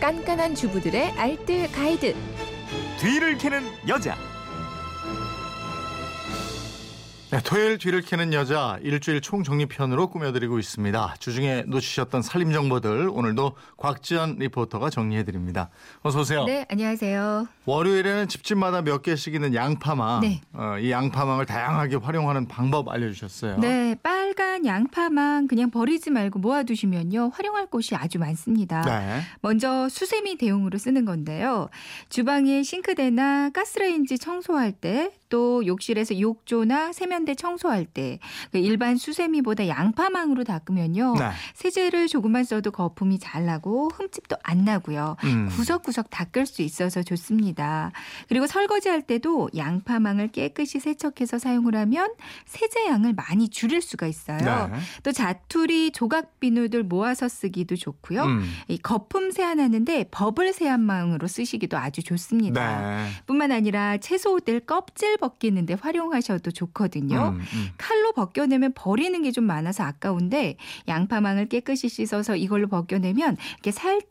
깐깐한 주부들의 알뜰 가이드. 뒤를 캐는 여자. 네, 토요일 뒤를 캐는 여자 일주일 총정리편으로 꾸며드리고 있습니다. 주중에 놓치셨던 살림 정보들 오늘도 곽지연 리포터가 정리해드립니다. 어서 오세요. 네, 안녕하세요. 월요일에는 집집마다 몇 개씩 있는 양파망. 네. 어, 이 양파망을 다양하게 활용하는 방법 알려주셨어요. 네, 빨간 양파만 그냥 버리지 말고 모아두시면요. 활용할 곳이 아주 많습니다. 네. 먼저 수세미 대용으로 쓰는 건데요. 주방에 싱크대나 가스레인지 청소할 때, 또 욕실에서 욕조나 세면대 청소할 때, 그 일반 수세미보다 양파망으로 닦으면요. 네. 세제를 조금만 써도 거품이 잘 나고 흠집도 안 나고요. 음. 구석구석 닦을 수 있어서 좋습니다. 그리고 설거지할 때도 양파망을 깨끗이 세척해서 사용을 하면 세제 양을 많이 줄일 수가 있어요. 네. 또 자투리 조각 비누들 모아서 쓰기도 좋고요. 음. 이 거품 세안하는데 버블 세안망으로 쓰시기도 아주 좋습니다. 네. 뿐만 아니라 채소들 껍질 벗기는데 활용하셔도 좋거든요. 음, 음. 칼로 벗겨내면 버리는 게 좀 많아서 아까운데 양파망을 깨끗이 씻어서 이걸로 벗겨내면 이렇게 살짝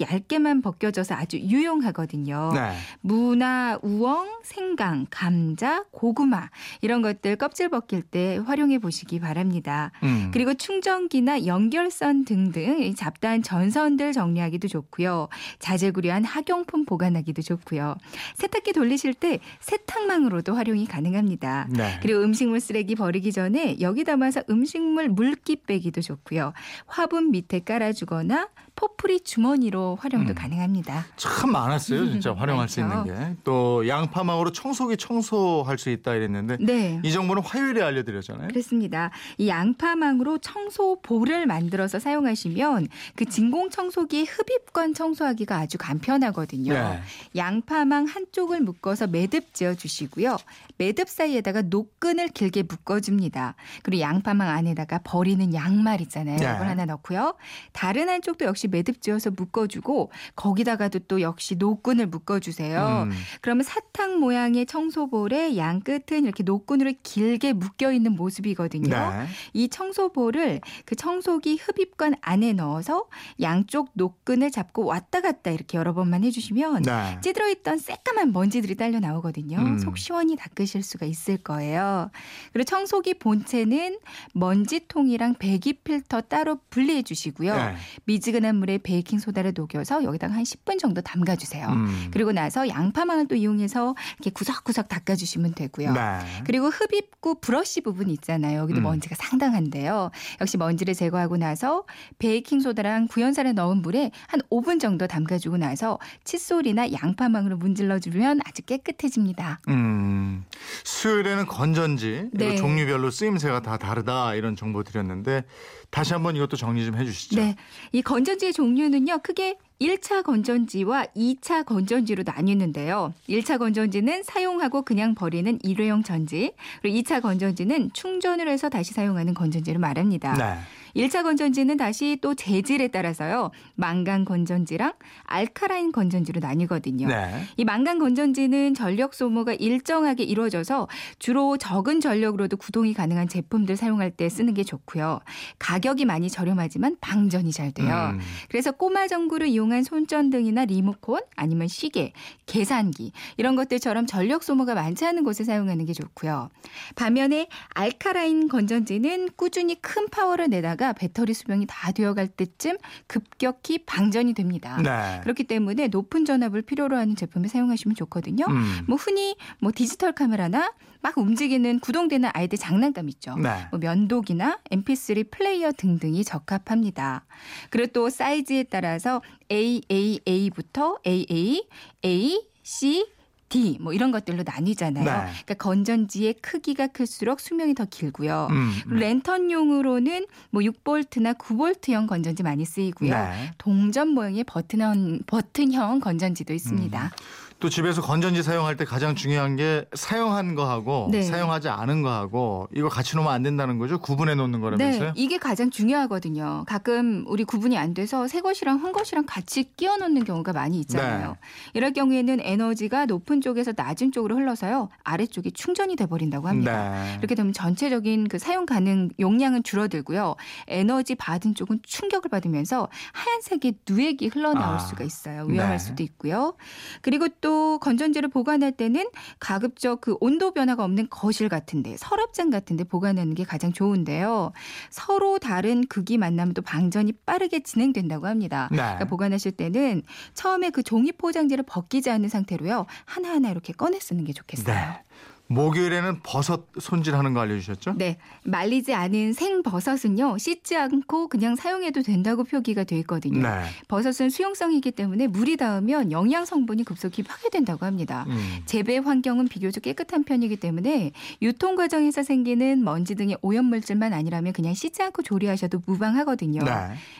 얇게만 벗겨져서 아주 유용하거든요. 네. 무나 우엉, 생강, 감자, 고구마 이런 것들 껍질 벗길 때 활용해 보시기 바랍니다. 음. 그리고 충전기나 연결선 등등 이 잡다한 전선들 정리하기도 좋고요. 자질구레한 학용품 보관하기도 좋고요. 세탁기 돌리실 때 세탁망으로도 활용이 가능합니다. 네. 그리고 음식물 쓰레기 버리기 전에 여기 담아서 음식물 물기 빼기도 좋고요. 화분 밑에 깔아주거나 포푸리 주머니로 활용도 음. 가능합니다. 참 많았어요, 진짜 활용할 수 있는. 게. 또 양파망으로 청소기 청소할 수 있다 이랬는데 네. 이 정보는 화요일에 알려드렸잖아요. 그렇습니다. 이 양파망으로 청소볼을 만들어서 사용하시면 그 진공 청소기 흡입구 청소하기가 아주 간편하거든요. 네. 양파망 한쪽을 묶어서 매듭 지어 주시고요. 매듭 사이에다가 노끈을 길게 묶어 줍니다. 그리고 양파망 안에다가 버리는 양말 있잖아요. 네. 이걸 하나 넣고요. 다른 한쪽도 역시 매듭 지어서 묶어 주고 거기다가도 또 역시 노끈을 묶어 주세요. 음. 그러면 사탕 모양의 청소볼의 양 끝은 이렇게 노끈으로 길게 묶여 있는 모습이거든요. 네. 이 청소볼을 그 청소기 흡입관 안에 넣어서 양쪽 노끈을 잡고 왔다 갔다 이렇게 여러 번만 해주시면 네. 찌들어 있던 새까만 먼지들이 딸려 나오거든요. 음. 속 시원히 닦으실 수가 있을 거예요. 그리고 청소기 본체는 먼지통이랑 배기 필터 따로 분리해 주시고요. 네. 미지근한 물에 베이킹 소다를 녹여서 여기다가 한 10분 정도 담가 주세요. 음. 그리고 나서 양파망을 또 이용해서 이렇게 구석구석 닦아 주시면 되고요. 네. 그리고 흡입구 브러쉬 부분 있잖아요. 여기도 음. 먼지가 상당한데요. 역시 먼지를 제거하고 나서 베이킹 소다랑 구연산을 넣은 물에 한 5분 정도 담가 주고 나서 칫솔이나 양파망으로 문질러 주면 아주 깨끗해집니다. 음, 수요일에는 건전지 네. 종류별로 쓰임새가 다 다르다 이런 정보 드렸는데 다시 한번 이것도 정리 좀 해주시죠. 네. 이 건전지의 종류는요, 크게 1차 건전지와 2차 건전지로 나뉘는데요. 1차 건전지는 사용하고 그냥 버리는 일회용 전지, 그리고 2차 건전지는 충전을 해서 다시 사용하는 건전지를 말합니다. 네. 1차 건전지는 다시 또 재질에 따라서요. 망간 건전지랑 알카라인 건전지로 나뉘거든요. 네. 이 망간 건전지는 전력 소모가 일정하게 이루어져서 주로 적은 전력으로도 구동이 가능한 제품들 사용할 때 쓰는 게 좋고요. 가격이 많이 저렴하지만 방전이 잘 돼요. 음. 그래서 꼬마 전구를 이용한 손전등이나 리모컨 아니면 시계, 계산기 이런 것들처럼 전력 소모가 많지 않은 곳에 사용하는 게 좋고요. 반면에 알카라인 건전지는 꾸준히 큰 파워를 내 다가 배터리 수명이 다 되어갈 때쯤 급격히 방전이 됩니다. 네. 그렇기 때문에 높은 전압을 필요로 하는 제품을 사용하시면 좋거든요. 음. 뭐 흔히 뭐 디지털 카메라나 막 움직이는 구동되는 아이들 장난감 있죠. 네. 뭐 면도기나 MP3 플레이어 등등이 적합합니다. 그리고 또 사이즈에 따라서 AAA부터 AA, A, C, D 뭐 이런 것들로 나뉘잖아요. 네. 그러니까 건전지의 크기가 클수록 수명이 더 길고요. 음. 그리고 랜턴용으로는 뭐 6볼트나 9볼트형 건전지 많이 쓰이고요. 네. 동전 모양의 버튼 버튼형 건전지도 있습니다. 또 집에서 건전지 사용할 때 가장 중요한 게 사용한 거하고 네. 사용하지 않은 거하고 이거 같이 놓으면 안 된다는 거죠. 구분해 놓는 거라면서요? 네, 이게 가장 중요하거든요. 가끔 우리 구분이 안 돼서 새 것이랑 한 것이랑 같이 끼워 넣는 경우가 많이 있잖아요. 네. 이럴 경우에는 에너지가 높은 쪽에서 낮은 쪽으로 흘러서요. 아래쪽이 충전이 돼 버린다고 합니다. 네. 이렇게 되면 전체적인 그 사용 가능 용량은 줄어들고요. 에너지 받은 쪽은 충격을 받으면서 하얀색의 누액이 흘러나올 아, 수가 있어요. 위험할 네. 수도 있고요. 그리고 또 건전지를 보관할 때는 가급적 그 온도 변화가 없는 거실 같은데 서랍장 같은데 보관하는 게 가장 좋은데요. 서로 다른 극이 만나면 또 방전이 빠르게 진행된다고 합니다. 네. 그러니까 보관하실 때는 처음에 그 종이 포장지를 벗기지 않은 상태로요. 하나하나 이렇게 꺼내 쓰는 게 좋겠어요. 네. 목요일에는 버섯 손질하는 거 알려주셨죠? 네, 말리지 않은 생 버섯은요 씻지 않고 그냥 사용해도 된다고 표기가 돼 있거든요. 네. 버섯은 수용성이기 때문에 물이 닿으면 영양 성분이 급속히 파괴된다고 합니다. 음. 재배 환경은 비교적 깨끗한 편이기 때문에 유통 과정에서 생기는 먼지 등의 오염 물질만 아니라면 그냥 씻지 않고 조리하셔도 무방하거든요. 네.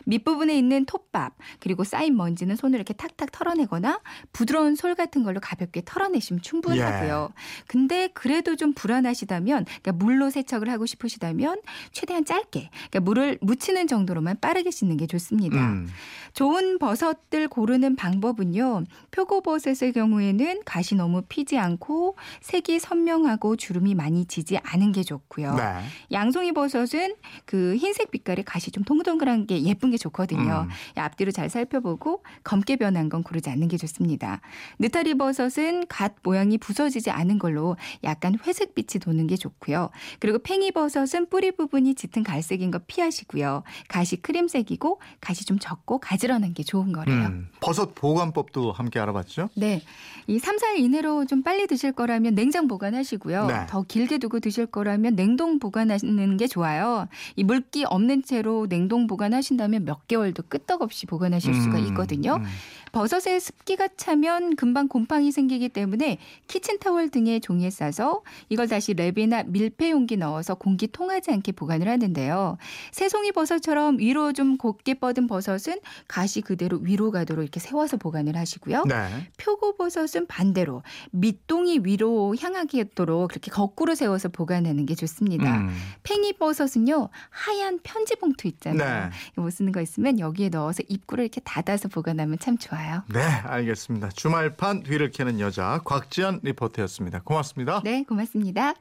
밑부분에 있는 톱밥 그리고 쌓인 먼지는 손으로 이렇게 탁탁 털어내거나 부드러운 솔 같은 걸로 가볍게 털어내시면 충분하고요. 근데 그래도 좀 불안하시다면 그러니까 물로 세척을 하고 싶으시다면 최대한 짧게 그러니까 물을 묻히는 정도로만 빠르게 씻는 게 좋습니다. 음. 좋은 버섯들 고르는 방법은요. 표고버섯의 경우에는 가시 너무 피지 않고 색이 선명하고 주름이 많이 지지 않은 게 좋고요. 네. 양송이 버섯은 그 흰색 빛깔의 가시 좀 동글동글한 게 예쁜 게 좋거든요. 음. 앞뒤로 잘 살펴보고 검게 변한 건 고르지 않는 게 좋습니다. 느타리 버섯은 갓 모양이 부서지지 않은 걸로 약간 회색빛이 도는 게 좋고요. 그리고 팽이 버섯은 뿌리 부분이 짙은 갈색인 거 피하시고요. 가시 크림색이고 가시 좀 적고 가지런한 게 좋은 거래요. 음. 버섯 보관법도 함께 알아봤죠? 네. 이 3, 4일 이내로 좀 빨리 드실 거라면 냉장 보관하시고요. 네. 더 길게 두고 드실 거라면 냉동 보관하시는 게 좋아요. 이 물기 없는 채로 냉동 보관하신다면 몇 개월도 끄떡없이 보관하실 수가 음, 있거든요. 음. 버섯에 습기가 차면 금방 곰팡이 생기기 때문에 키친타월 등의 종이에 싸서 이걸 다시 랩이나 밀폐 용기 넣어서 공기 통하지 않게 보관을 하는데요. 새송이 버섯처럼 위로 좀 곱게 뻗은 버섯은 가시 그대로 위로 가도록 이렇게 세워서 보관을 하시고요. 네. 표고버섯은 반대로 밑동이 위로 향하게도록 그렇게 거꾸로 세워서 보관하는 게 좋습니다. 음. 팽이버섯은요 하얀 편지 봉투 있잖아요. 네. 이거 못 쓰는 거 있으면 여기에 넣어서 입구를 이렇게 닫아서 보관하면 참 좋아 요. 네, 알겠습니다. 주말판 뒤를 캐는 여자 곽지연 리포터였습니다. 고맙습니다. 네, 고맙습니다.